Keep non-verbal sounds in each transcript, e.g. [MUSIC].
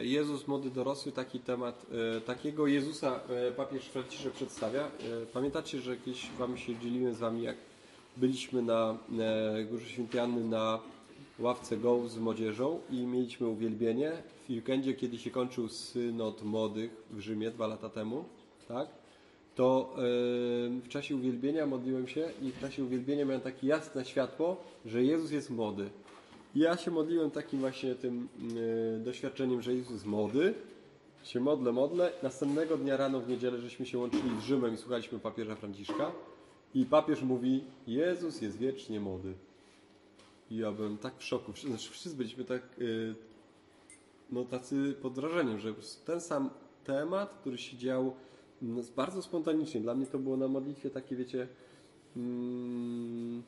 Jezus młody dorosły, taki temat, e, takiego Jezusa e, papież Franciszek przedstawia. E, Pamiętacie, że kiedyś wam się dzieliłem z wami, jak byliśmy na Górze Świętiany na ławce Go z młodzieżą i mieliśmy uwielbienie. W weekendzie, kiedy się kończył synod młodych w Rzymie dwa lata temu, tak? to w czasie uwielbienia modliłem się i w czasie uwielbienia miałem takie jasne światło, że Jezus jest młody. Ja się modliłem takim właśnie tym e, doświadczeniem, że Jezus młody. Się modlę, modlę. Następnego dnia rano w niedzielę żeśmy się łączyli z Rzymem i słuchaliśmy papieża Franciszka. I papież mówi, Jezus jest wiecznie młody. I ja byłem tak w szoku. Znaczy wszyscy byliśmy tak e, no, tacy pod wrażeniem, że ten sam temat, który się dział no, bardzo spontanicznie. Dla mnie to było na modlitwie takie, wiecie, mm,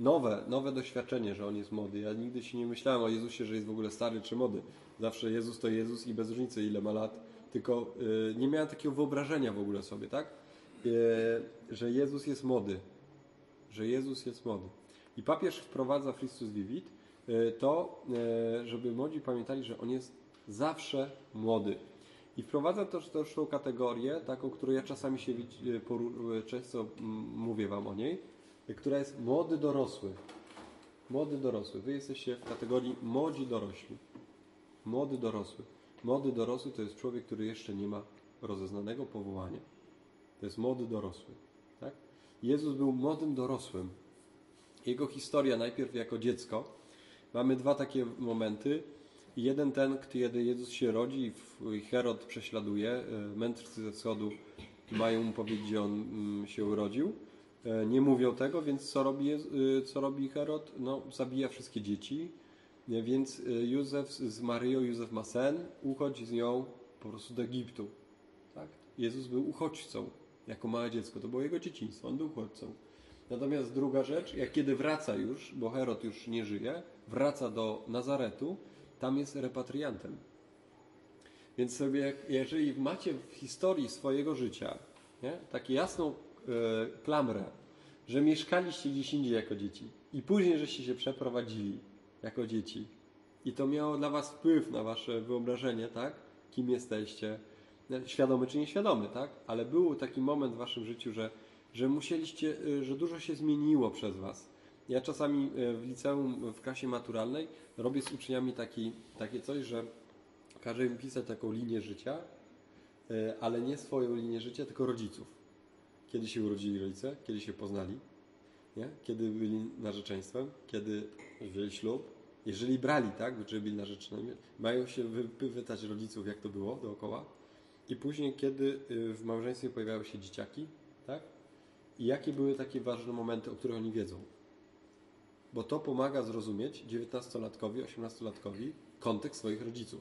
nowe, nowe doświadczenie, że On jest młody. Ja nigdy się nie myślałem o Jezusie, że jest w ogóle stary czy młody. Zawsze Jezus to Jezus i bez różnicy ile ma lat. Tylko y, nie miałem takiego wyobrażenia w ogóle sobie, tak? Y, że Jezus jest młody. Że Jezus jest młody. I papież wprowadza Christus Vivit y, to, y, żeby młodzi pamiętali, że On jest zawsze młody. I wprowadza też, tą kategorię, taką, którą ja czasami się widz- poru- często mówię Wam o niej, która jest młody dorosły. Młody dorosły. Wy jesteście w kategorii młodzi dorośli. Młody dorosły. Młody dorosły to jest człowiek, który jeszcze nie ma rozeznanego powołania. To jest młody dorosły. Tak? Jezus był młodym dorosłym. Jego historia najpierw jako dziecko. Mamy dwa takie momenty. Jeden ten, kiedy Jezus się rodzi i Herod prześladuje, e, mędrcy ze wschodu mają mu powiedzieć, gdzie on mm, się urodził. E, Nie mówią tego, więc co robi, e, co robi Herod? No, zabija wszystkie dzieci. Więc e, Józef z Maryją, Józef ma sen, uchodzi z nią po prostu do Egiptu. Tak? Jezus był uchodźcą jako małe dziecko, to było jego dzieciństwo, on był uchodźcą. Natomiast druga rzecz, jak kiedy wraca już, bo Herod już nie żyje, wraca do Nazaretu, tam jest repatriantem. Więc sobie, jeżeli macie w historii swojego życia nie, taką jasną klamrę, że mieszkaliście gdzieś indziej jako dzieci i później żeście się przeprowadzili jako dzieci i to miało dla was wpływ na wasze wyobrażenie, tak? Kim jesteście, e, świadomy czy nieświadomy, tak? Ale był taki moment w waszym życiu, że, że musieliście, e, że dużo się zmieniło przez was. Ja czasami e, w liceum, w klasie maturalnej robię z uczniami taki, takie coś, że każę im pisać taką linię życia, e, ale nie swoją linię życia, tylko rodziców. Kiedy się urodzili rodzice, kiedy się poznali, nie? kiedy byli narzeczeństwem, kiedy wzięli ślub, jeżeli brali, tak, że byli narzeczonymi, mają się wypytać rodziców, jak to było dookoła. I później, kiedy y, w małżeństwie pojawiały się dzieciaki, tak? I jakie były takie ważne momenty, o których oni wiedzą. Bo to pomaga zrozumieć 19-latkowi, 18-latkowi kontekst swoich rodziców.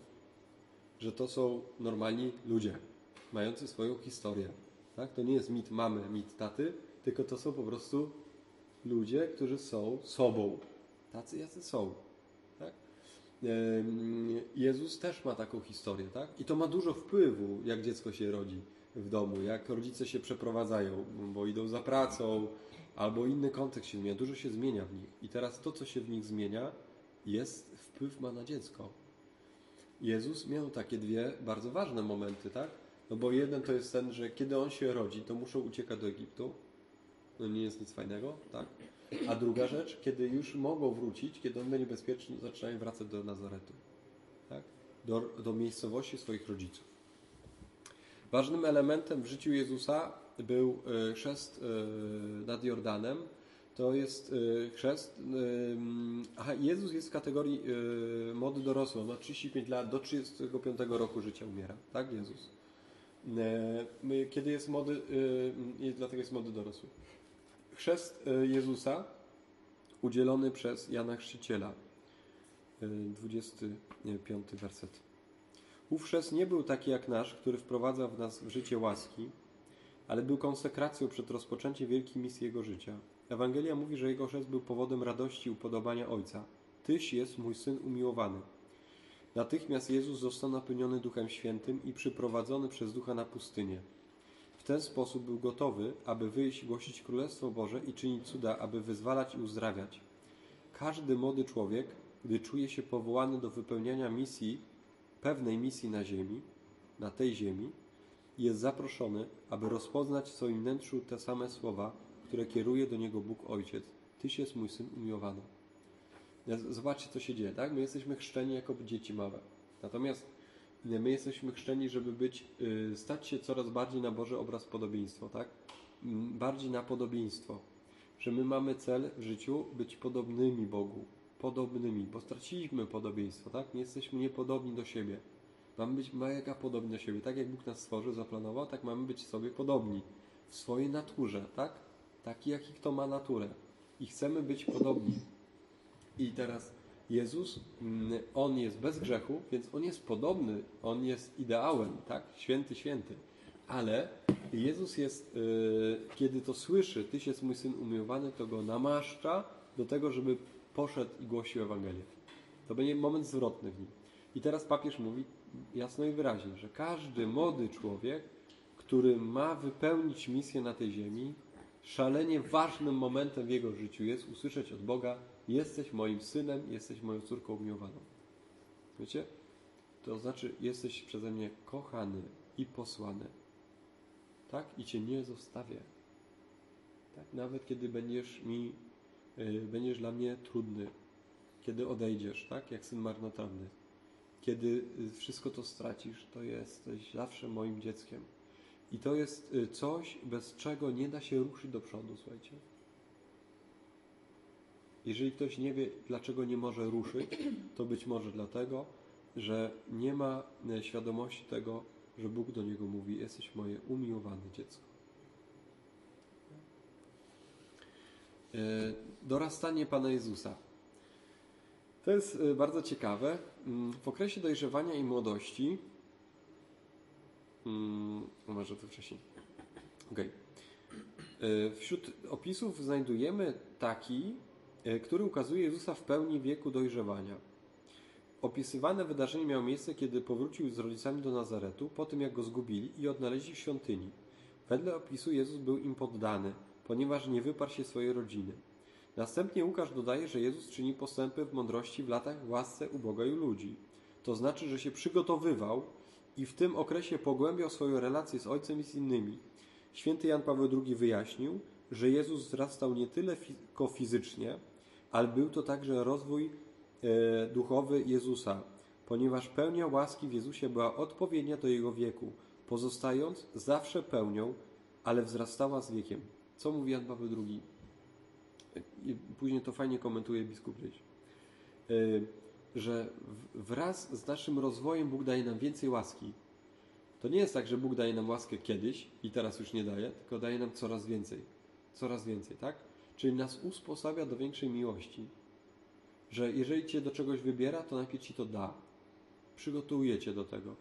Że to są normalni ludzie, mający swoją historię. Tak? To nie jest mit mamy, mit taty, tylko to są po prostu ludzie, którzy są sobą. Tacy jacy są. Tak? Jezus też ma taką historię, tak? I to ma dużo wpływu, jak dziecko się rodzi w domu, jak rodzice się przeprowadzają, bo idą za pracą, albo inny kontekst się zmienia, dużo się zmienia w nich. I teraz to, co się w nich zmienia, jest, wpływ ma na dziecko. Jezus miał takie dwie bardzo ważne momenty, tak? No bo jeden to jest ten, że kiedy on się rodzi, to muszą uciekać do Egiptu. No nie jest nic fajnego, tak? A druga rzecz, kiedy już mogą wrócić, kiedy on będzie bezpieczny, zaczynają wracać do Nazaretu, tak? Do, do miejscowości swoich rodziców. Ważnym elementem w życiu Jezusa był e, chrzest e, nad Jordanem. To jest e, chrzest. Aha, Jezus jest w kategorii młody dorosły. On ma 35 lat, do 35 roku życia umiera. Tak, Jezus. E, Kiedy jest młody, e, dlatego jest młody dorosły. Chrzest e, Jezusa udzielony przez Jana Chrzciciela. E, 25 werset. Ów chrzest nie był taki jak nasz, który wprowadza w nas w życie łaski, ale był konsekracją przed rozpoczęciem wielkiej misji Jego życia. Ewangelia mówi, że Jego chrzest był powodem radości i upodobania Ojca. Tyś jest mój Syn umiłowany. Natychmiast Jezus został napełniony Duchem Świętym i przyprowadzony przez Ducha na pustynię. W ten sposób był gotowy, aby wyjść, głosić Królestwo Boże i czynić cuda, aby wyzwalać i uzdrawiać. Każdy młody człowiek, gdy czuje się powołany do wypełniania misji, pewnej misji na ziemi, na tej ziemi, jest zaproszony, aby rozpoznać w swoim wnętrzu te same słowa, które kieruje do niego Bóg Ojciec. Tyś jest mój syn umiłowany. Zobaczcie, co się dzieje, tak? My jesteśmy chrzczeni jako dzieci małe. Natomiast my jesteśmy chrzczeni, żeby być, y, stać się coraz bardziej na Boże obraz podobieństwo, tak? Bardziej na podobieństwo. Że my mamy cel w życiu być podobnymi Bogu. Podobnymi, bo straciliśmy podobieństwo, tak? Nie jesteśmy niepodobni do siebie. Mamy być mega podobni do siebie. Tak jak Bóg nas stworzył, zaplanował, tak mamy być sobie podobni. W swojej naturze, tak? Taki, jaki kto ma naturę. I chcemy być podobni. I teraz Jezus, mm, On jest bez grzechu, więc On jest podobny, On jest ideałem, tak? Święty, święty. Ale Jezus jest, y, kiedy to słyszy, Tyś jest mój Syn umiłowany, to Go namaszcza do tego, żeby poszedł i głosił Ewangelię. To będzie moment zwrotny w nim. I teraz papież mówi jasno i wyraźnie, że każdy młody człowiek, który ma wypełnić misję na tej ziemi, szalenie ważnym momentem w jego życiu jest usłyszeć od Boga: Jesteś moim synem, jesteś moją córką umiłowaną. Wiecie? To znaczy, jesteś przeze mnie kochany i posłany. Tak? I cię nie zostawię. Tak? Nawet kiedy będziesz mi, yy, będziesz dla mnie trudny, kiedy odejdziesz, tak? Jak syn marnotrawny. Kiedy y, wszystko to stracisz, to jesteś zawsze moim dzieckiem. I to jest y, coś, bez czego nie da się ruszyć do przodu, słuchajcie. Jeżeli ktoś nie wie, dlaczego nie może ruszyć, to być może dlatego, że nie ma y, świadomości tego, że Bóg do niego mówi: Jesteś moje umiłowane dziecko. Y, dorastanie Pana Jezusa. To jest bardzo ciekawe. Mm, w okresie dojrzewania i młodości Hmm, może to wcześniej. Okay. Wśród opisów znajdujemy taki, e, który ukazuje Jezusa w pełni wieku dojrzewania. Opisywane wydarzenie miało miejsce, kiedy powrócił z rodzicami do Nazaretu, po tym jak go zgubili i odnaleźli w świątyni. Wedle opisu Jezus był im poddany, ponieważ nie wyparł się swojej rodziny. Następnie Łukasz dodaje, że Jezus czyni postępy w mądrości w latach w łasce u Boga i ludzi. To znaczy, że się przygotowywał i w tym okresie pogłębiał swoją relację z Ojcem i z innymi. Święty Jan Paweł II wyjaśnił, że Jezus wzrastał nie tylko fizycznie, ale był to także rozwój e, duchowy Jezusa, ponieważ pełnia łaski w Jezusie była odpowiednia do jego wieku, pozostając zawsze pełnią, ale wzrastała z wiekiem. Co mówi Jan Paweł II? Później to fajnie komentuje biskup gdzieś. E, że wraz z naszym rozwojem Bóg daje nam więcej łaski. To nie jest tak, że Bóg daje nam łaskę kiedyś i teraz już nie daje, tylko daje nam coraz więcej. Coraz więcej, tak? Czyli nas usposabia do większej miłości. Że jeżeli Cię do czegoś wybiera, to najpierw Ci to da. Przygotuje Cię do tego.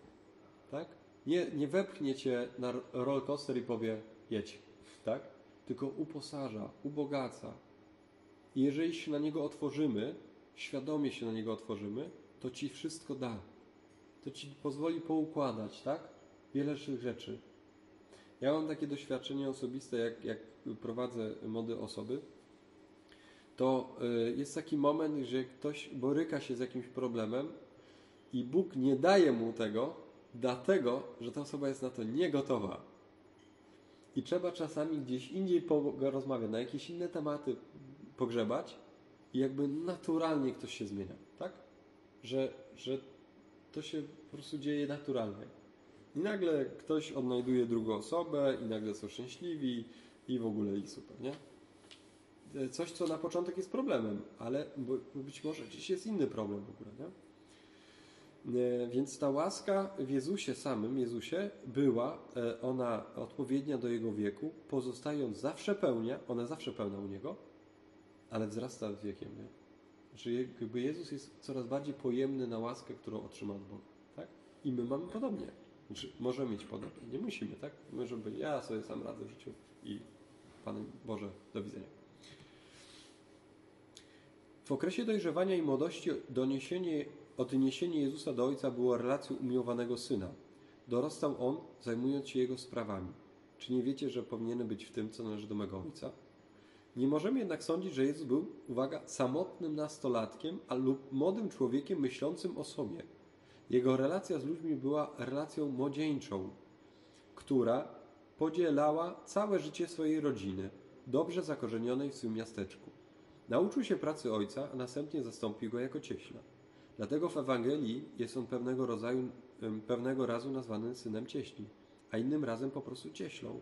Tak? Nie, nie wepchnie Cię na rollercoaster i powie jedź. Tak? Tylko uposaża, ubogaca. I jeżeli się na niego otworzymy, świadomie się na niego otworzymy, to ci wszystko da. To ci pozwoli poukładać, tak? Wiele rzeczy. Ja mam takie doświadczenie osobiste, jak, jak prowadzę młode osoby, to y, jest taki moment, że ktoś boryka się z jakimś problemem i Bóg nie daje mu tego, dlatego, że ta osoba jest na to niegotowa. I trzeba czasami gdzieś indziej rozmawiać, na jakieś inne tematy pogrzebać, i jakby naturalnie ktoś się zmienia, tak? Że, że to się po prostu dzieje naturalnie. I nagle ktoś odnajduje drugą osobę i nagle są szczęśliwi i w ogóle i super, nie? Coś, co na początek jest problemem, ale być może gdzieś jest inny problem w ogóle, nie? Więc ta łaska w Jezusie samym, Jezusie, była e, ona odpowiednia do Jego wieku, pozostając zawsze pełnia, ona zawsze pełna u Niego, ale wzrasta z wiekiem. Nie? Znaczy, jakby Jezus jest coraz bardziej pojemny na łaskę, którą otrzyma od Boga. Tak? I my mamy podobnie. Znaczy, możemy mieć podobnie. Nie musimy, tak? Możemy ja sobie sam radzę w życiu i Panem Boże, do widzenia. W okresie dojrzewania i młodości doniesienie, odniesienie Jezusa do Ojca było relacją umiłowanego Syna. Dorastał On, zajmując się Jego sprawami. Czy nie wiecie, że powinien być w tym, co należy do mego Ojca? Nie możemy jednak sądzić, że Jezus był, uwaga, samotnym nastolatkiem lub młodym człowiekiem myślącym o sobie. Jego relacja z ludźmi była relacją młodzieńczą, która podzielała całe życie swojej rodziny, dobrze zakorzenionej w swym miasteczku. Nauczył się pracy ojca, a następnie zastąpił go jako cieśla. Dlatego w Ewangelii jest on pewnego rodzaju, pewnego razu nazwany synem cieśli, a innym razem po prostu cieślą.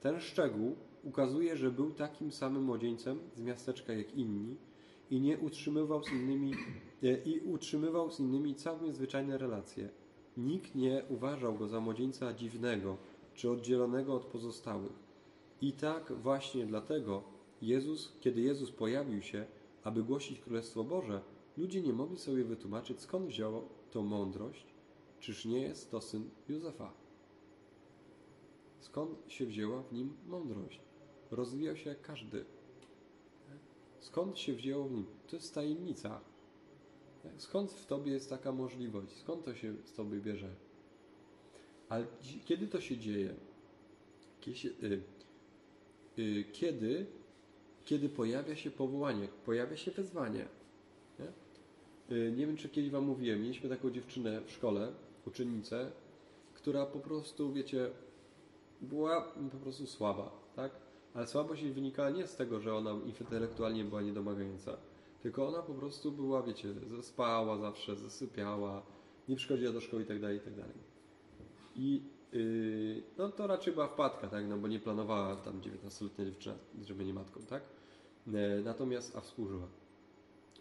Ten szczegół ukazuje, że był takim samym młodzieńcem z miasteczka jak inni i nie utrzymywał z innymi e, i utrzymywał z innymi całkiem zwyczajne relacje. Nikt nie uważał go za młodzieńca dziwnego czy oddzielonego od pozostałych. I tak właśnie dlatego Jezus, kiedy Jezus pojawił się, aby głosić Królestwo Boże, ludzie nie mogli sobie wytłumaczyć, skąd wziął tą mądrość, czyż nie jest to syn Józefa. Skąd się wzięła w nim mądrość? Rozwijał się jak każdy. Skąd się wzięło w nim? To jest tajemnica. Skąd w tobie jest taka możliwość? Skąd to się z tobie bierze? Ale kiedy to się dzieje? Y, y, kiedy, kiedy pojawia się powołanie, pojawia się wezwanie. Nie? Y, nie wiem, czy kiedyś Wam mówiłem, mieliśmy taką dziewczynę w szkole, uczennicę, która po prostu, wiecie, była po prostu słaba, tak? Ale słabość jej wynikała nie z tego, że ona intelektualnie była niedomagająca, tylko ona po prostu była, wiecie, spała zawsze, zasypiała, nie przychodziła do szkoły itd., itd. I yy, no to raczej była wpadka, tak? No bo nie planowała tam 19-letnia dziewczyna, że będzie matką, tak? E, Natomiast, a współżyła.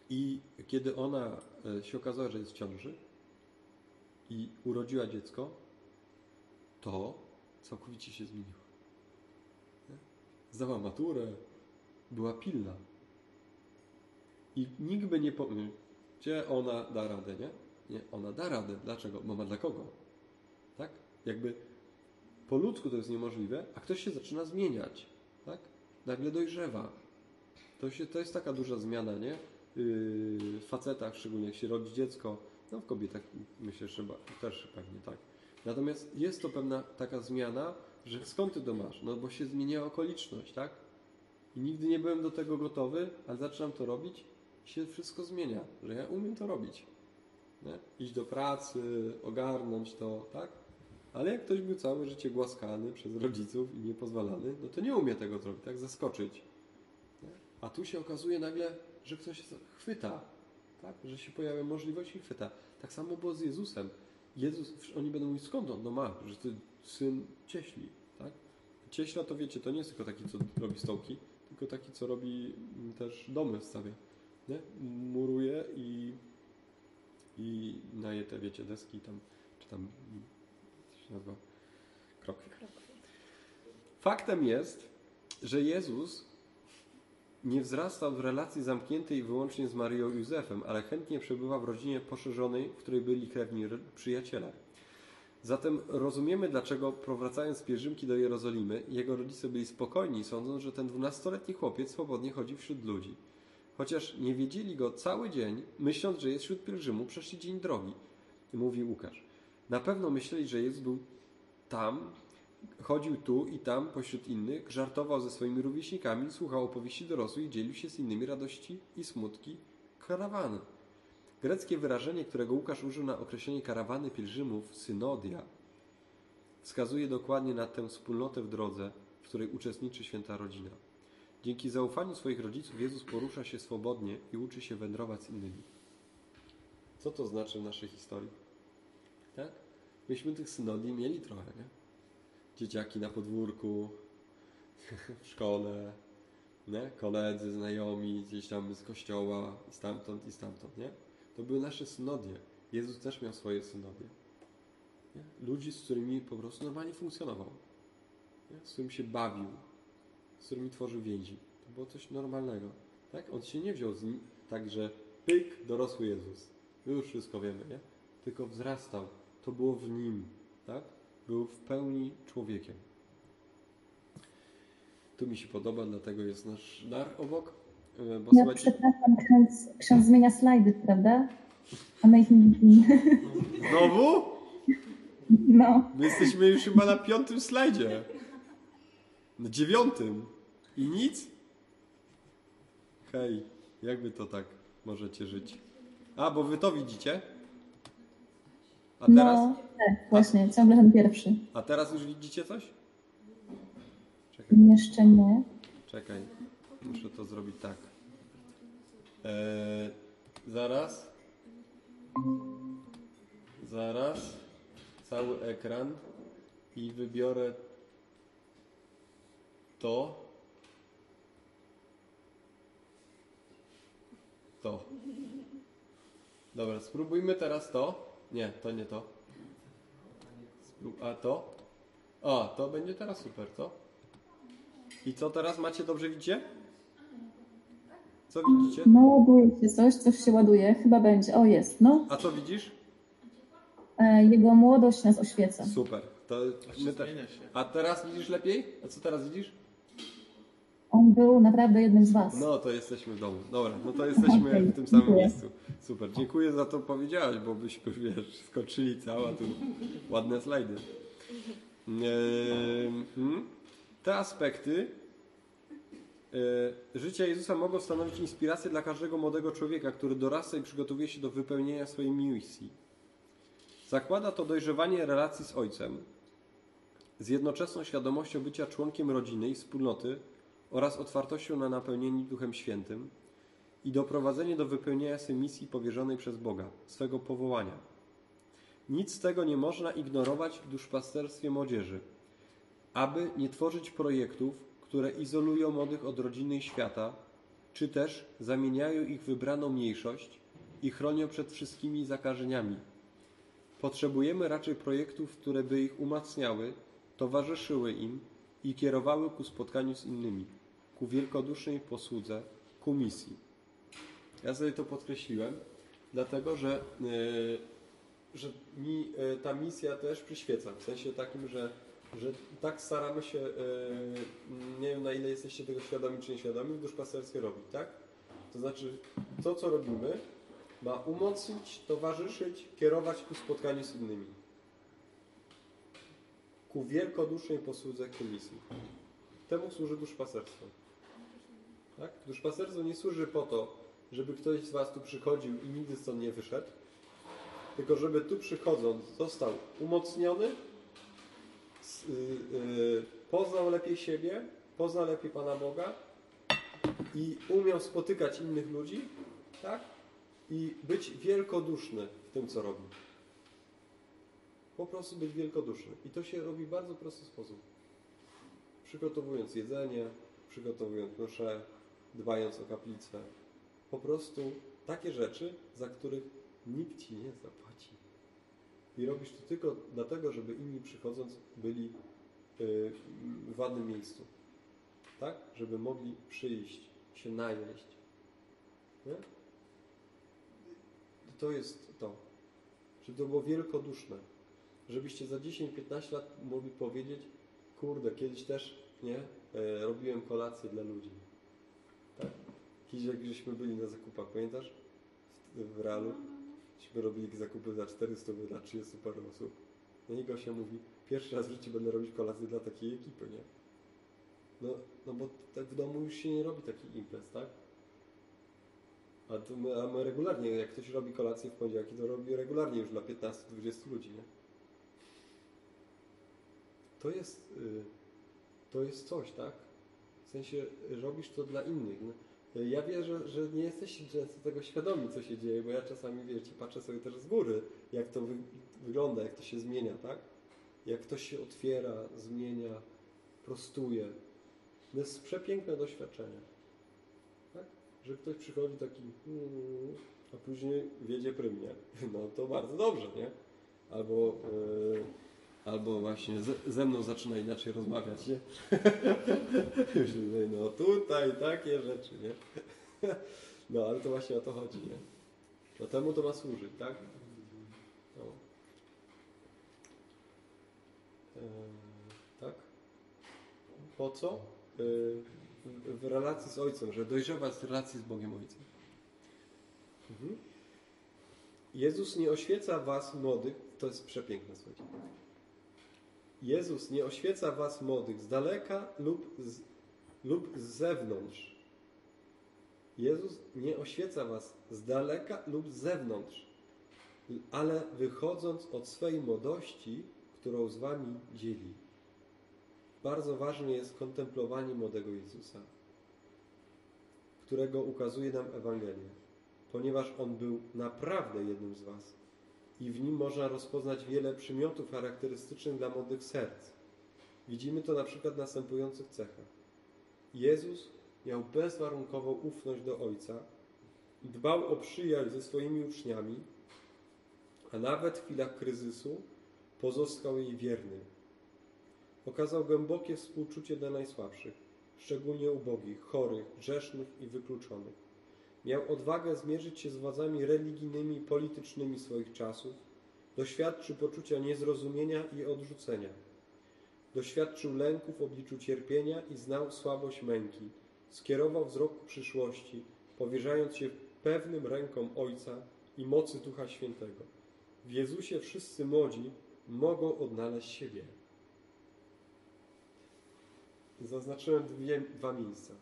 I kiedy ona e, się okazała, że jest w ciąży i urodziła dziecko, to całkowicie się zmieniła. Zdała maturę, była pilna. I nikt by nie pomyślał, gdzie ona da radę, nie? Nie, ona da radę. Dlaczego? Bo ma dla kogo? Tak? Jakby po ludzku to jest niemożliwe, a ktoś się zaczyna zmieniać, tak? Nagle dojrzewa. To, się, to jest taka duża zmiana, nie? Yy, w facetach, szczególnie jak się rodzi dziecko, no w kobietach myślę, że też pewnie tak. Natomiast jest to pewna taka zmiana, że skąd ty to masz? No bo się zmieniała okoliczność, tak? I nigdy nie byłem do tego gotowy, ale zaczynam to robić i się wszystko zmienia, że ja umiem to robić. Nie? Iść do pracy, ogarnąć to, tak? Ale jak ktoś był całe życie głaskany przez rodziców i niepozwalany, no to nie umie tego zrobić, tak? Zaskoczyć. Nie? A tu się okazuje nagle, że ktoś chwyta, tak? Że się pojawia możliwość i chwyta. Tak samo było z Jezusem. Jezus, oni będą mówić, skąd on? No ma, że to syn cieśli, tak? Cieśla to wiecie, to nie jest tylko taki, co robi stołki, tylko taki, co robi mm, też domy stawia, nie? Muruje i, i naje te, wiecie, deski tam, czy tam, co się nazywa, krokwie. Faktem jest, że Jezus nie wzrastał w relacji zamkniętej wyłącznie z Marią Józefem, ale chętnie przebywa w rodzinie poszerzonej, w której byli krewni przyjaciele. Zatem rozumiemy, dlaczego powracając z pielgrzymki do Jerozolimy, jego rodzice byli spokojni, sądząc, że ten dwunastoletni chłopiec swobodnie chodzi wśród ludzi. Chociaż nie wiedzieli go cały dzień, myśląc, że jest wśród pielgrzymu, przeszli dzień drogi. Mówi Łukasz. Na pewno myśleli, że Jezus był tam, chodził tu i tam pośród innych, żartował ze swoimi rówieśnikami, słuchał opowieści dorosłych dzielił się z innymi radości i smutki karawany. Greckie wyrażenie, którego Łukasz użył na określenie karawany pielgrzymów, synodia, wskazuje dokładnie na tę wspólnotę w drodze, w której uczestniczy święta rodzina. Dzięki zaufaniu swoich rodziców Jezus porusza się swobodnie i uczy się wędrować z innymi. Co to znaczy w naszej historii? Tak? Myśmy tych synodii mieli trochę, nie? Dzieciaki na podwórku, [LAUGHS] w szkole, nie? koledzy, znajomi, gdzieś tam z kościoła, i stamtąd, i stamtąd, nie? To były nasze synodie. Jezus też miał swoje synodie. Nie? Ludzi, z którymi po prostu normalnie funkcjonował. Nie? Z którymi się bawił, z którymi tworzył więzi. To było coś normalnego. Tak? On się nie wziął z nim tak, że pyk, dorosły Jezus. My już wszystko wiemy, nie? Tylko wzrastał. To było w nim, tak? Był w pełni człowiekiem. Tu mi się podoba, dlatego jest nasz dar obok. E, Bo Ja słuchajcie, przepraszam, ksiądz, ksiądz zmienia slajdy, prawda? Amazing [LAUGHS] Bean. znowu? No, My jesteśmy już chyba na piątym slajdzie. Na dziewiątym. I nic? Hej, jakby to tak możecie żyć? A, bo wy to widzicie? A teraz, No, tak, właśnie, ciągle ten pierwszy. a teraz już widzicie coś? Czekaj. Jeszcze nie. Czekaj, muszę to zrobić tak. Eee, zaraz. Zaraz. Cały ekran. I wybiorę to. To. Dobra, spróbujmy teraz to. Nie, to nie to. Spró- A to? A, to będzie teraz super, co? I co teraz macie? Dobrze widzicie? Co widzicie? No, ładuje się coś, coś się ładuje. Chyba będzie. O, jest, no. A co widzisz? E, jego młodość nas oświeca. Super. To my te... Zmienia się. A teraz widzisz lepiej? A co teraz widzisz? On był naprawdę jednym z was. No to jesteśmy w domu. Dobra, no to jesteśmy Okej, w tym samym dziękuję. miejscu. Super. Dziękuję za to powiedziałaś, bo byśmy wiesz, skoczyli cała tu ładne slajdy. Hmm. Te aspekty e, życia Jezusa mogą stanowić inspirację dla każdego młodego człowieka, który dorasta i przygotowuje się do wypełnienia swojej misji. Zakłada to dojrzewanie relacji z Ojcem, z jednoczesną świadomością bycia członkiem rodziny i wspólnoty oraz otwartością na napełnienie Duchem Świętym i doprowadzenie do wypełnienia swej misji powierzonej przez Boga, swego powołania. Nic z tego nie można ignorować w duszpasterstwie młodzieży, aby nie tworzyć projektów, które izolują młodych od rodziny i świata, czy też zamieniają ich wybraną mniejszość i chronią przed wszystkimi zakażeniami. Potrzebujemy raczej projektów, które by ich umacniały, towarzyszyły im i kierowały ku spotkaniu z innymi, ku wielkodusznej posłudze, ku misji. Ja sobie to podkreśliłem, dlatego że, yy, że mi yy, ta misja też przyświeca. W sensie takim, że, że tak staramy się, yy, nie wiem na ile jesteście tego świadomi czy nieświadomi, w duszpasterstwie robić, tak? To znaczy, to co robimy, ma umocnić, towarzyszyć, kierować ku spotkaniu z innymi. Ku wielkodusznej posłudze ku misji. Temu służy duszpasterstwo. Tak? Duszpasterstwo nie służy po to, żeby ktoś z Was tu przychodził i nigdy stąd nie wyszedł, tylko żeby tu przychodząc został umocniony, y, y, poznał lepiej siebie, poznał lepiej Pana Boga i umiał spotykać innych ludzi, tak? I być wielkoduszny w tym, co robi. Po prostu być wielkoduszny. I to się robi w bardzo prosty sposób. Przygotowując jedzenie, przygotowując mszę, dbając o kaplicę. Po prostu takie rzeczy, za których nikt ci nie zapłaci. I robisz to tylko dlatego, żeby inni przychodząc byli y, w ładnym miejscu. Tak? Żeby mogli przyjść, się najeść. Nie? To jest to. Żeby to było wielkoduszne. Żebyście za 10-15 lat mogli powiedzieć, kurde, kiedyś też, nie, e, robiłem kolację dla ludzi. Kiedyś jak żeśmy byli na zakupach, pamiętasz? W, w realu. Żeśmy robili zakupy za 400 dla 30 paru osób. No i Gosia mówi, pierwszy raz w życiu będę robić kolację dla takiej ekipy, nie? No, no bo tak w domu już się nie robi takich imprez, tak? A, to my, a my regularnie, jak ktoś robi kolację w poniedziałki, to robi regularnie już dla 15-20 ludzi, nie? To jest, y, to jest coś, tak? W sensie robisz to dla innych. No, Ja wierzę, że nie jesteście często tego świadomi, co się dzieje, bo ja czasami, wiecie, patrzę sobie też z góry, jak to wy, wygląda, jak to się zmienia, tak? Jak to się otwiera, zmienia, prostuje. To jest przepiękne doświadczenie. Tak? Że ktoś przychodzi taki, mm, a później wiedzie prym, nie? No to bardzo dobrze, nie? Albo, yy, albo właśnie ze, mną zaczyna inaczej rozmawiać, nie? [LAUGHS] No tutaj takie rzeczy, nie? [LAUGHS] No ale to właśnie o to chodzi, nie? No temu to ma służyć, tak? No. Yy, tak? Po co? Yy, w, w relacji z Ojcem, że dojrzewać w relacji z Bogiem Ojcem. Mhm. Jezus nie oświeca was młodych, to jest przepiękne, słuchajcie. Jezus nie oświeca was młodych z daleka lub z, lub z zewnątrz. Jezus nie oświeca was z daleka lub z zewnątrz, ale wychodząc od swej młodości, którą z wami dzieli. Bardzo ważne jest kontemplowanie młodego Jezusa, którego ukazuje nam Ewangelia, ponieważ On był naprawdę jednym z was i w nim można rozpoznać wiele przymiotów charakterystycznych dla młodych serc. Widzimy to na przykład w następujących cechach. Jezus miał bezwarunkową ufność do Ojca, dbał o przyjaźń ze swoimi uczniami, a nawet w chwilach kryzysu pozostał jej wierny. Okazał głębokie współczucie dla najsłabszych, szczególnie ubogich, chorych, grzesznych i wykluczonych. Miał odwagę zmierzyć się z władzami religijnymi i politycznymi swoich czasów, doświadczył poczucia niezrozumienia i odrzucenia. Doświadczył lęku w obliczu cierpienia i znał słabość męki. Skierował wzrok ku przyszłości, powierzając się pewnym rękom Ojca i mocy Ducha Świętego. W Jezusie wszyscy młodzi mogą odnaleźć siebie. Zaznaczyłem dwie, dwa miejsca.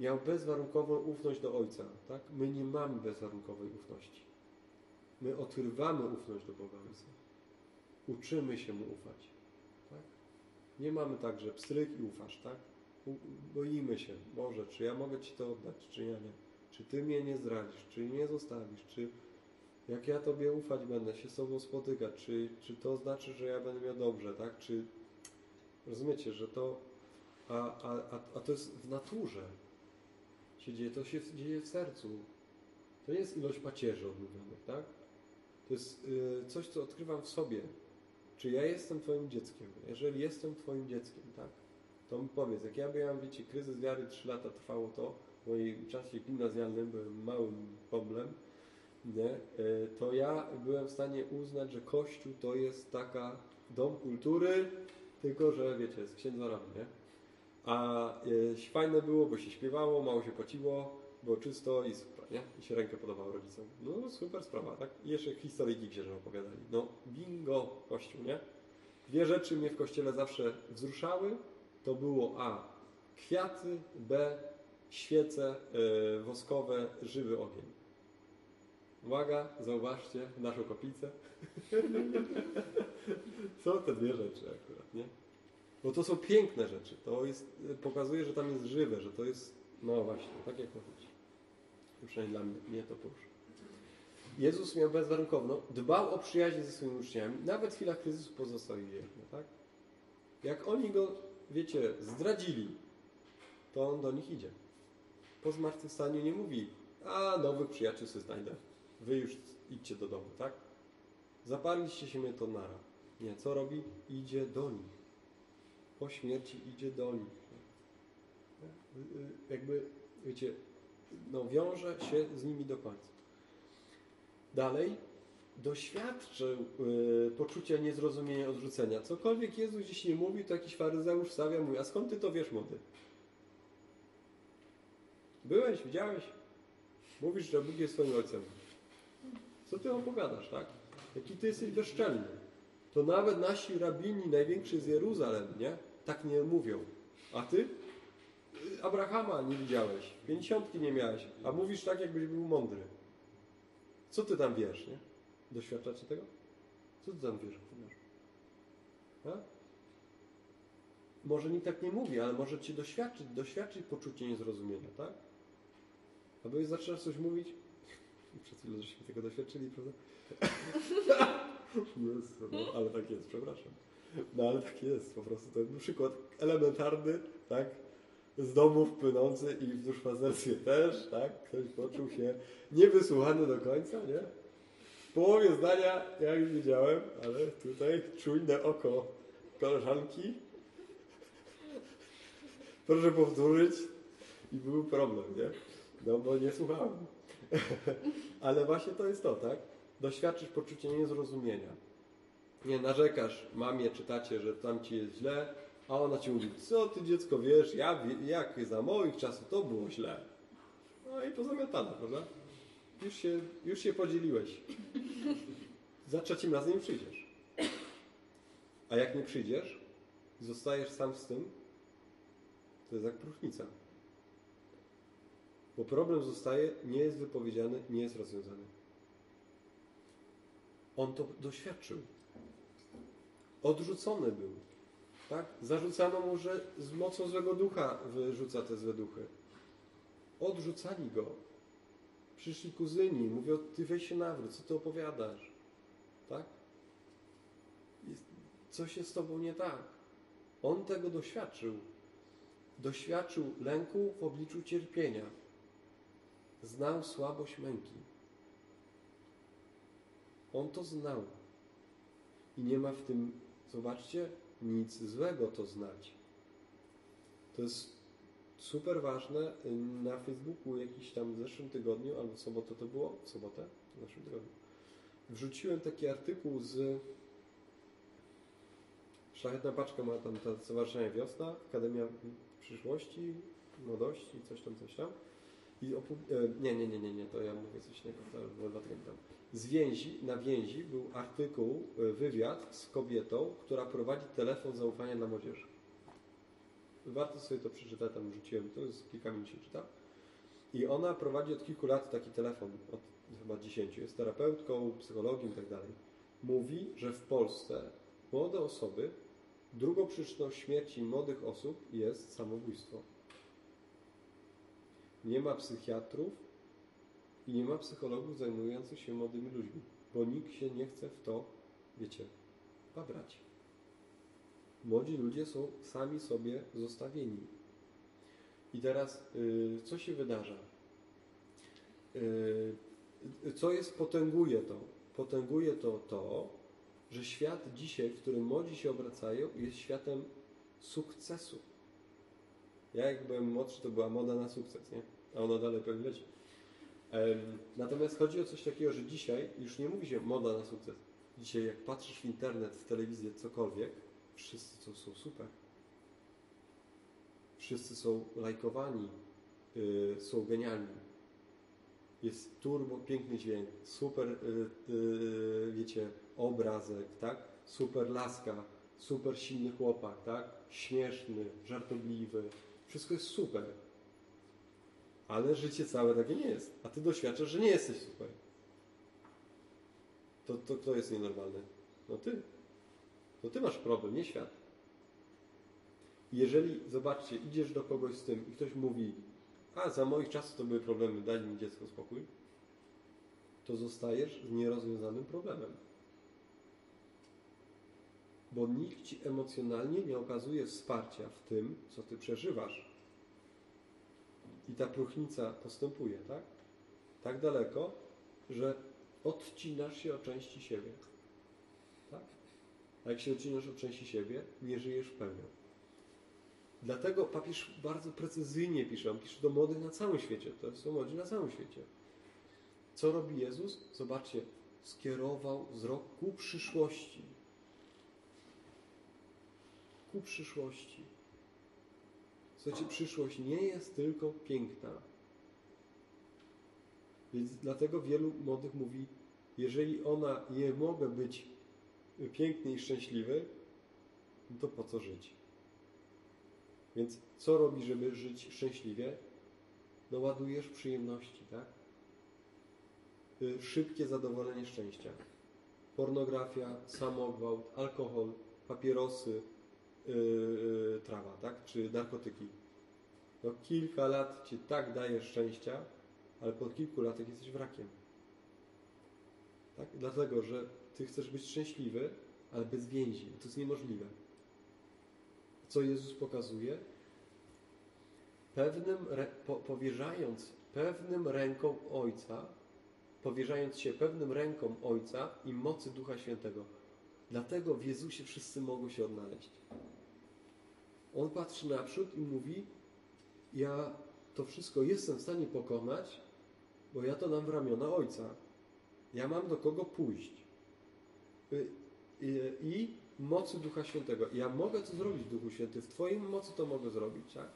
Miał bezwarunkową ufność do Ojca. Tak? My nie mamy bezwarunkowej ufności. My odkrywamy ufność do Boga Ojca. Uczymy się Mu ufać. Tak? Nie mamy tak, że pstryk i ufasz. Tak? Boimy się. Boże, czy ja mogę Ci to oddać, czy ja nie? Czy Ty mnie nie zdradzisz? Czy nie zostawisz? Czy jak ja Tobie ufać będę, się z Tobą spotykać? Czy, czy to znaczy, że ja będę miał dobrze? Tak? Czy rozumiecie, że to a, a, a to jest w naturze się dzieje, to się dzieje w sercu. To nie jest ilość pacierzy odmówionych, tak? To jest y, coś, co odkrywam w sobie. Czy ja jestem Twoim dzieckiem? Jeżeli jestem Twoim dzieckiem, tak? To mi powiedz, jak ja miałem, wiecie, kryzys wiary, 3 lata trwało to, w moim czasie gimnazjalnym byłem małym problem, nie? Y, to ja byłem w stanie uznać, że Kościół to jest taka dom kultury, tylko że, wiecie, z księdzorami, nie? A e, fajne było, bo się śpiewało, mało się płaciło, było czysto i super, nie? I się rękę podawało rodzicom. No super sprawa, tak? I jeszcze historyjki księża opowiadali. No bingo, kościół, nie? Dwie rzeczy mnie w kościele zawsze wzruszały. To było A. Kwiaty, B. Świece e, woskowe, żywy ogień. Uwaga, zauważcie naszą kopicę. Są [LAUGHS] te dwie rzeczy akurat, nie? Bo to są piękne rzeczy. To jest, pokazuje, że tam jest żywe, że to jest, no właśnie, tak jak być. Przynajmniej dla mnie, mnie to porusza. Jezus miał bezwarunkowną, dbał o przyjaźń ze swoimi uczniami, nawet w chwilach kryzysu pozostał ich wierny, tak? Jak oni go, wiecie, zdradzili, to on do nich idzie. Po zmartwychwstaniu nie mówi, a nowych przyjaciół sobie znajdę. Wy już idźcie do domu, tak? Zaparliście się mnie to nara. Nie, co robi? Idzie do nich po śmierci idzie do nich. Jakby, wiecie, no wiąże się z nimi do końca. Dalej, doświadczył y, poczucia niezrozumienia, odrzucenia. Cokolwiek Jezus dziś nie mówi, to jakiś faryzeusz wstawia, mówi, a skąd ty to wiesz, młody? Byłeś, widziałeś? Mówisz, że Bóg jest twoim ojcem. Co ty opowiadasz, tak? Jaki ty jesteś bezczelny. To nawet nasi rabini, największy z Jeruzalem, nie? Tak nie mówią. A ty? Abrahama nie widziałeś. Pięćdziesiątki nie miałeś. A mówisz tak, jakbyś był mądry. Co ty tam wiesz, nie? Doświadczacie tego? Co ty tam wiesz? A? Może nikt tak nie mówi, ale może cię doświadczyć, doświadczyć poczucie niezrozumienia, tak? Albo jak zaczynasz coś mówić, [LAUGHS] przed chwilą żeśmy tego doświadczyli, prawda? [LAUGHS] Jezu, no, ale tak jest, przepraszam. No ale tak jest, po prostu. Był przykład elementarny, tak? Z domów płynący i w duszpasterstwie też, tak? Ktoś poczuł się niewysłuchany do końca, nie? W połowie zdania, ja już wiedziałem, ale tutaj czujne oko koleżanki. Proszę powtórzyć i był problem, nie? No bo nie słuchałem. [LAUGHS] ale właśnie to jest to, tak? doświadczysz poczucia niezrozumienia. Nie narzekasz mamie czy tacie, że tam ci jest źle, a ona ci mówi, co ty dziecko wiesz, ja, jak za moich czasów to było źle. No i pozamiatane, prawda? Już się, już się podzieliłeś. Za trzecim razem nie przyjdziesz. A jak nie przyjdziesz zostajesz sam z tym, to jest jak próchnica. Bo problem zostaje, nie jest wypowiedziany, nie jest rozwiązany. On to doświadczył. Odrzucony był. Tak? Zarzucano mu, że z mocą złego ducha wyrzuca te złe duchy. Odrzucali go. Przyszli kuzyni, mówią, ty weź się nawróć, co ty opowiadasz? Tak? Coś jest z tobą nie tak. On tego doświadczył. Doświadczył lęku w obliczu cierpienia. Znał słabość męki. On to znał. I nie ma w tym, zobaczcie, nic złego to znać. To jest super ważne. Na Facebooku jakiś tam w zeszłym tygodniu, albo w sobotę to było, w sobotę, w zeszłym tygodniu, wrzuciłem taki artykuł z Szlachetna paczka ma tam ta Stowarzyszenie Wiosna, Akademia Przyszłości, Młodości, coś tam, coś tam. I opu- e, nie, nie, nie, nie, nie, to ja mówię coś innego, to było dwa tygodnie temu. Z więzi, na więzi był artykuł, e, wywiad z kobietą, która prowadzi telefon zaufania dla młodzieży. Warto sobie to przeczytać, tam rzuciłem, to jest kilka minut się czyta. I ona prowadzi od kilku lat taki telefon, od chyba 10, jest terapeutką, psychologiem i tak. Mówi, że w Polsce młode osoby, drugą przyczyną śmierci młodych osób jest samobójstwo. Nie ma psychiatrów i nie ma psychologów zajmujących się młodymi ludźmi, bo nikt się nie chce w to, wiecie, babrać. Młodzi ludzie są sami sobie zostawieni. I teraz, y, co się wydarza? Y, co jest, potęguje to? Potęguje to to, że świat dzisiaj, w którym młodzi się obracają, jest światem sukcesu. Ja jak byłem młodszy, to była moda na sukces, nie? A ona dalej pewnie leci. Natomiast chodzi o coś takiego, że dzisiaj już nie mówi się moda na sukces. Dzisiaj jak patrzysz w internet, w telewizję, cokolwiek, wszyscy to są super. Wszyscy są lajkowani, y, są genialni. Jest turbo piękny dźwięk, super, y, y, wiecie, obrazek, tak? Super laska, super silny chłopak, tak? Śmieszny, żartobliwy. Wszystko jest super. Ale życie całe takie nie jest. A ty doświadczasz, że nie jesteś super. To, to kto jest nienormalny? No ty. To ty masz problem, nie świat. Jeżeli, zobaczcie, idziesz do kogoś z tym i ktoś mówi, a za moich czasów to były problemy, daj mi dziecko spokój, to zostajesz z nierozwiązanym problemem. Bo nikt ci emocjonalnie nie okazuje wsparcia w tym, co ty przeżywasz. I ta próchnica postępuje, tak? Tak daleko, że odcinasz się od części siebie. Tak? A jak się odcinasz od części siebie, nie żyjesz pełnią. Dlatego papież bardzo precyzyjnie pisze, on pisze do młodych na całym świecie, to są młodzi na całym świecie. Co robi Jezus? Zobaczcie, skierował wzrok ku przyszłości. Ku przyszłości. Słuchajcie, przyszłość nie jest tylko piękna. Więc dlatego wielu młodych mówi, jeżeli ona nie mogę być piękny i szczęśliwy, no to po co żyć? Więc co robi, żeby żyć szczęśliwie? No ładujesz przyjemności, tak? Y, Szybkie zadowolenie szczęścia. Pornografia, samogwałt, alkohol, papierosy, yy, yy, trawa, tak? Czy narkotyki. No kilka lat ci tak daje szczęścia, ale po kilku latach jesteś wrakiem. Tak? Dlatego, że ty chcesz być szczęśliwy, ale bez więzi. To jest niemożliwe. Co Jezus pokazuje? Pewnym, po, powierzając pewnym rękom Ojca, powierzając się pewnym rękom Ojca i mocy Ducha Świętego. Dlatego w Jezusie wszyscy mogą się odnaleźć. On patrzy naprzód i mówi: Ja to wszystko jestem w stanie pokonać, bo ja to nam w ramiona Ojca. Ja mam do kogo pójść. Y, y, I mocy Ducha Świętego. Ja mogę to zrobić, Duchu Święty. W Twojej mocy to mogę zrobić, tak?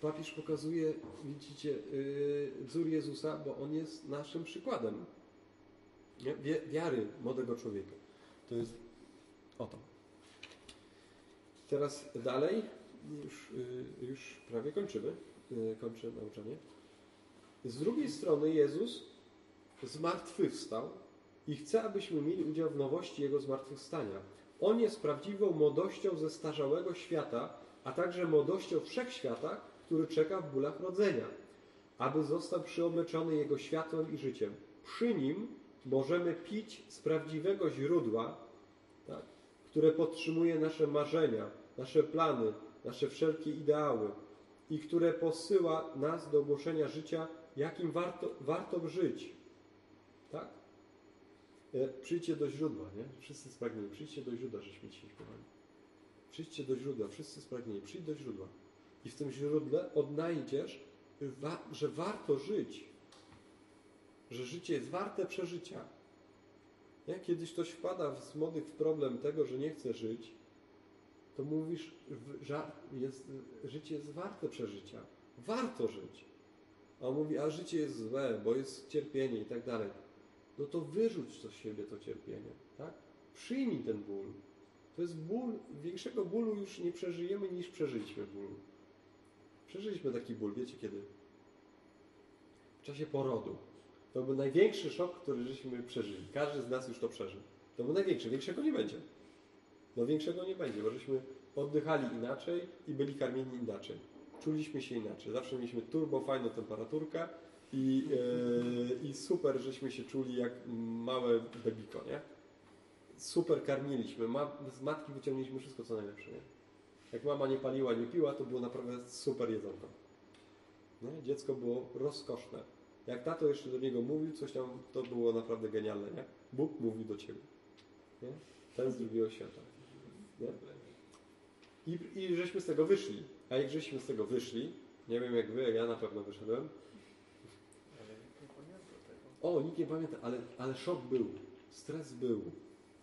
Papież pokazuje, widzicie, yy, wzór Jezusa, bo on jest naszym przykładem wiary młodego człowieka. To jest oto. Teraz dalej, już, yy, już prawie kończymy, yy, kończę nauczanie. Z drugiej strony Jezus zmartwychwstał i chce, abyśmy mieli udział w nowości Jego zmartwychwstania. On jest prawdziwą młodością ze starzałego świata, a także młodością wszechświata, który czeka w bólach rodzenia, aby został przyobleczony Jego światłem i życiem. Przy Nim możemy pić z prawdziwego źródła, tak, które podtrzymuje nasze marzenia, nasze plany, nasze wszelkie ideały i które posyła nas do ogłoszenia życia, jakim warto, warto żyć. Tak? E, Przyjdźcie do źródła, nie? Wszyscy spragnieni. Przyjdźcie do źródła, żeśmy dzisiaj śpiewali. Przyjdźcie do źródła, wszyscy spragnieni. Przyjdź do źródła. I w tym źródle odnajdziesz, że warto żyć. Że życie jest warte przeżycia. Nie? Kiedyś ktoś wpada z młodych w problem tego, że nie chce żyć, to mówisz, w- żar- jest, życie jest warte przeżycia. Warto żyć. A on mówi, a życie jest złe, bo jest cierpienie i tak dalej. No to wyrzuć to z siebie to cierpienie, tak? Przyjmij ten ból. To jest ból, większego bólu już nie przeżyjemy niż przeżyliśmy bólu. Przeżyliśmy taki ból, wiecie kiedy? W czasie porodu. To był największy szok, który żeśmy przeżyli. Każdy z nas już to przeżył. To był największy, większego nie będzie. No większego nie będzie, bo żeśmy oddychali inaczej i byli karmieni inaczej. Czuliśmy się inaczej. Zawsze mieliśmy turbo fajną temperaturkę i, e, i super, żeśmy się czuli jak małe bebiko, nie? Super karmiliśmy. Ma, z matki wyciągnęliśmy wszystko co najlepsze, nie? Jak mama nie paliła, nie piła, to było naprawdę super jedzonko. Nie? Dziecko było rozkoszne. Jak tato jeszcze do niego mówił, coś tam, to było naprawdę genialne, nie? Bóg mówił do ciebie. Nie? Ten z drugiego świata. Nie? I, I żeśmy z tego wyszli. A jak żeśmy z tego wyszli, nie wiem jak wy, ja na pewno wyszedłem. O, nikt nie pamięta, ale, ale szok był, stres był,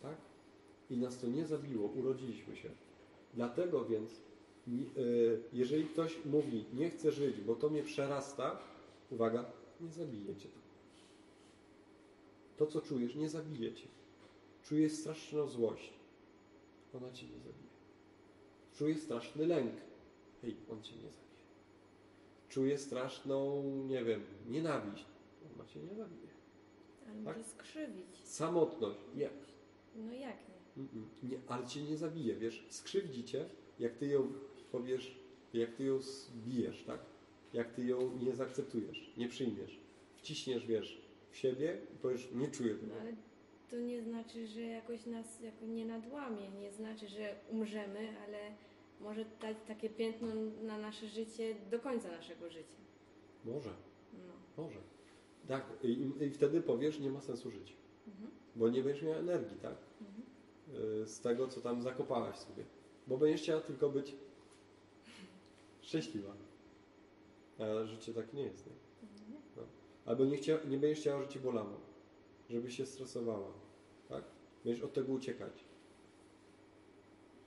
tak? I nas to nie zabiło, urodziliśmy się. Dlatego więc, y, jeżeli ktoś mówi, nie chcę żyć, bo to mnie przerasta, uwaga, nie zabije cię to. Co czujesz, nie zabije cię. Czujesz straszną złość. Ona cię nie zabije. Czujesz straszny lęk. Hej, on cię nie zabije. Czujesz straszną, nie wiem, nienawiść. Ona cię nie zabije. Ale Tak? może skrzywić. Samotność. Nie. No jak nie? Mm-mm. nie. Ale cię nie zabije, wiesz. Skrzywdzi cię, jak ty ją powiesz, jak ty ją zbijesz, tak? Jak ty ją nie zaakceptujesz, nie przyjmiesz. Wciśniesz, wiesz, w siebie i powiesz, nie czuję tego. No ale to nie znaczy, że jakoś nas jako nie nadłamie. Nie znaczy, że umrzemy, ale może dać takie piętno na nasze życie do końca naszego życia. Może, No. może. Tak, i, i wtedy powiesz, nie ma sensu żyć. Mhm. Bo nie będziesz miał energii, tak? Mhm. Y, Z tego, co tam zakopałaś sobie. Bo będziesz chciała tylko być [LAUGHS] szczęśliwa. A życie tak nie jest, nie? Mhm. Albo nie, chcia, nie będziesz chciała, żeby cię bolało. Żebyś się stresowała. Tak? Będziesz od tego uciekać.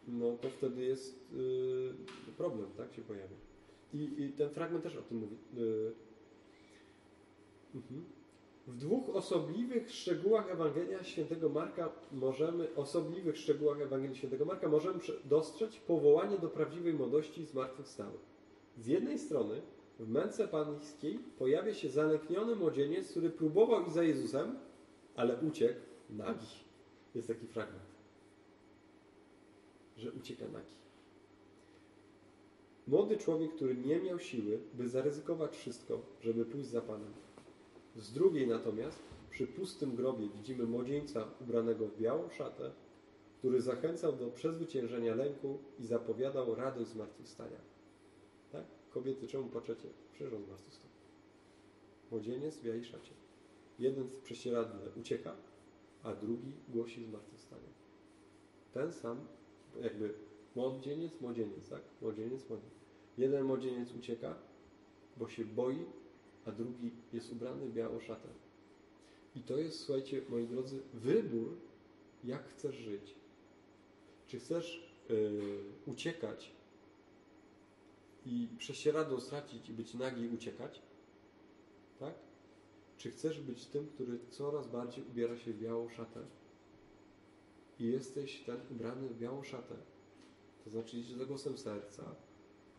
No to wtedy jest y, problem, tak? Się pojawia. I, I ten fragment też o tym mówi. Y, mhm. W dwóch osobliwych szczegółach Ewangelia Świętego Marka możemy, osobliwych szczegółach Ewangelii Świętego Marka możemy dostrzec powołanie do prawdziwej młodości zmartwychwstałych. Z jednej strony w męce pańskiej pojawia się zalękniony młodzieniec, który próbował iść za Jezusem, ale uciekł nagi. Jest taki fragment, że ucieka nagi. Młody człowiek, który nie miał siły, by zaryzykować wszystko, żeby pójść za Panem. Z drugiej natomiast, przy pustym grobie widzimy młodzieńca ubranego w białą szatę, który zachęcał do przezwyciężenia lęku i zapowiadał radość zmartwychwstania. Kobiety, czemu płaczecie? Przecież on zmartwychwstał. Młodzieniec w białej szacie. Jeden w prześcieradle ucieka, a drugi głosi zmartwychwstanie. Ten sam, jakby młodzieniec, młodzieniec, tak? Młodzieniec, młodzieniec. Jeden młodzieniec ucieka, bo się boi, a drugi jest ubrany w białą szatę. I to jest, słuchajcie, moi drodzy, wybór, jak chcesz żyć. Czy chcesz yy, uciekać i prześcieradło stracić i być nagi i uciekać? Tak? Czy chcesz być tym, który coraz bardziej ubiera się w białą szatę? I jesteś ten ubrany w białą szatę. To znaczy idziesz za głosem serca.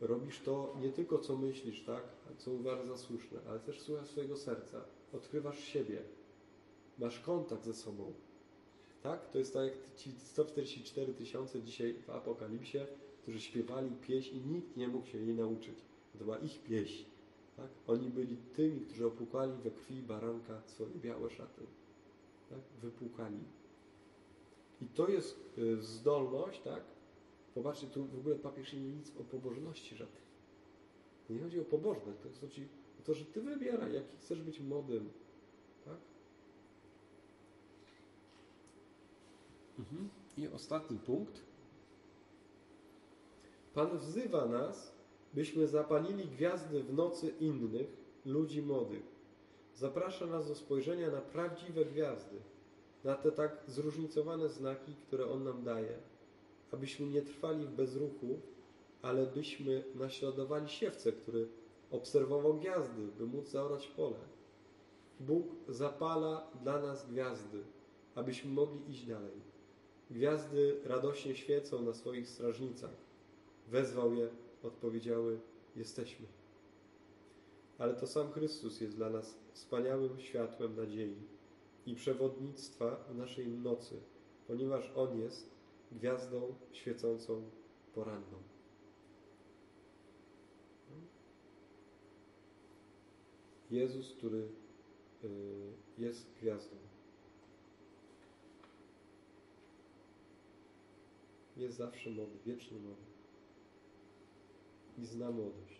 Robisz to nie tylko co myślisz, tak? Co uważasz za słuszne, ale też słuchasz swojego serca. Odkrywasz siebie. masz kontakt ze sobą. Tak? To jest tak jak ci 144 tysiące dzisiaj w Apokalipsie, którzy śpiewali pieśń i nikt nie mógł się jej nauczyć. To była ich pieśń. Tak? Oni byli tymi, którzy opłukali we krwi baranka swoje białe szaty. Tak? Wypłukali. I to jest y, zdolność, tak? Popatrzcie, tu w ogóle papież nie mówi nic o pobożności żadnej. Nie chodzi o pobożność, to chodzi o to, że ty wybieraj, jaki chcesz być modem. Tak? Mhm. I ostatni punkt. Pan wzywa nas, byśmy zapalili gwiazdy w nocy innych, ludzi młodych. Zaprasza nas do spojrzenia na prawdziwe gwiazdy, na te tak zróżnicowane znaki, które On nam daje, abyśmy nie trwali w bezruchu, ale byśmy naśladowali siewcę, który obserwował gwiazdy, by móc zaorać pole. Bóg zapala dla nas gwiazdy, abyśmy mogli iść dalej. Gwiazdy radośnie świecą na swoich strażnicach. Wezwał je, odpowiedziały: Jesteśmy. Ale to sam Chrystus jest dla nas wspaniałym światłem nadziei i przewodnictwa w naszej nocy, ponieważ On jest gwiazdą świecącą poranną. Jezus, który y, jest gwiazdą. Jest zawsze młody, wiecznie młody. I zna młodość.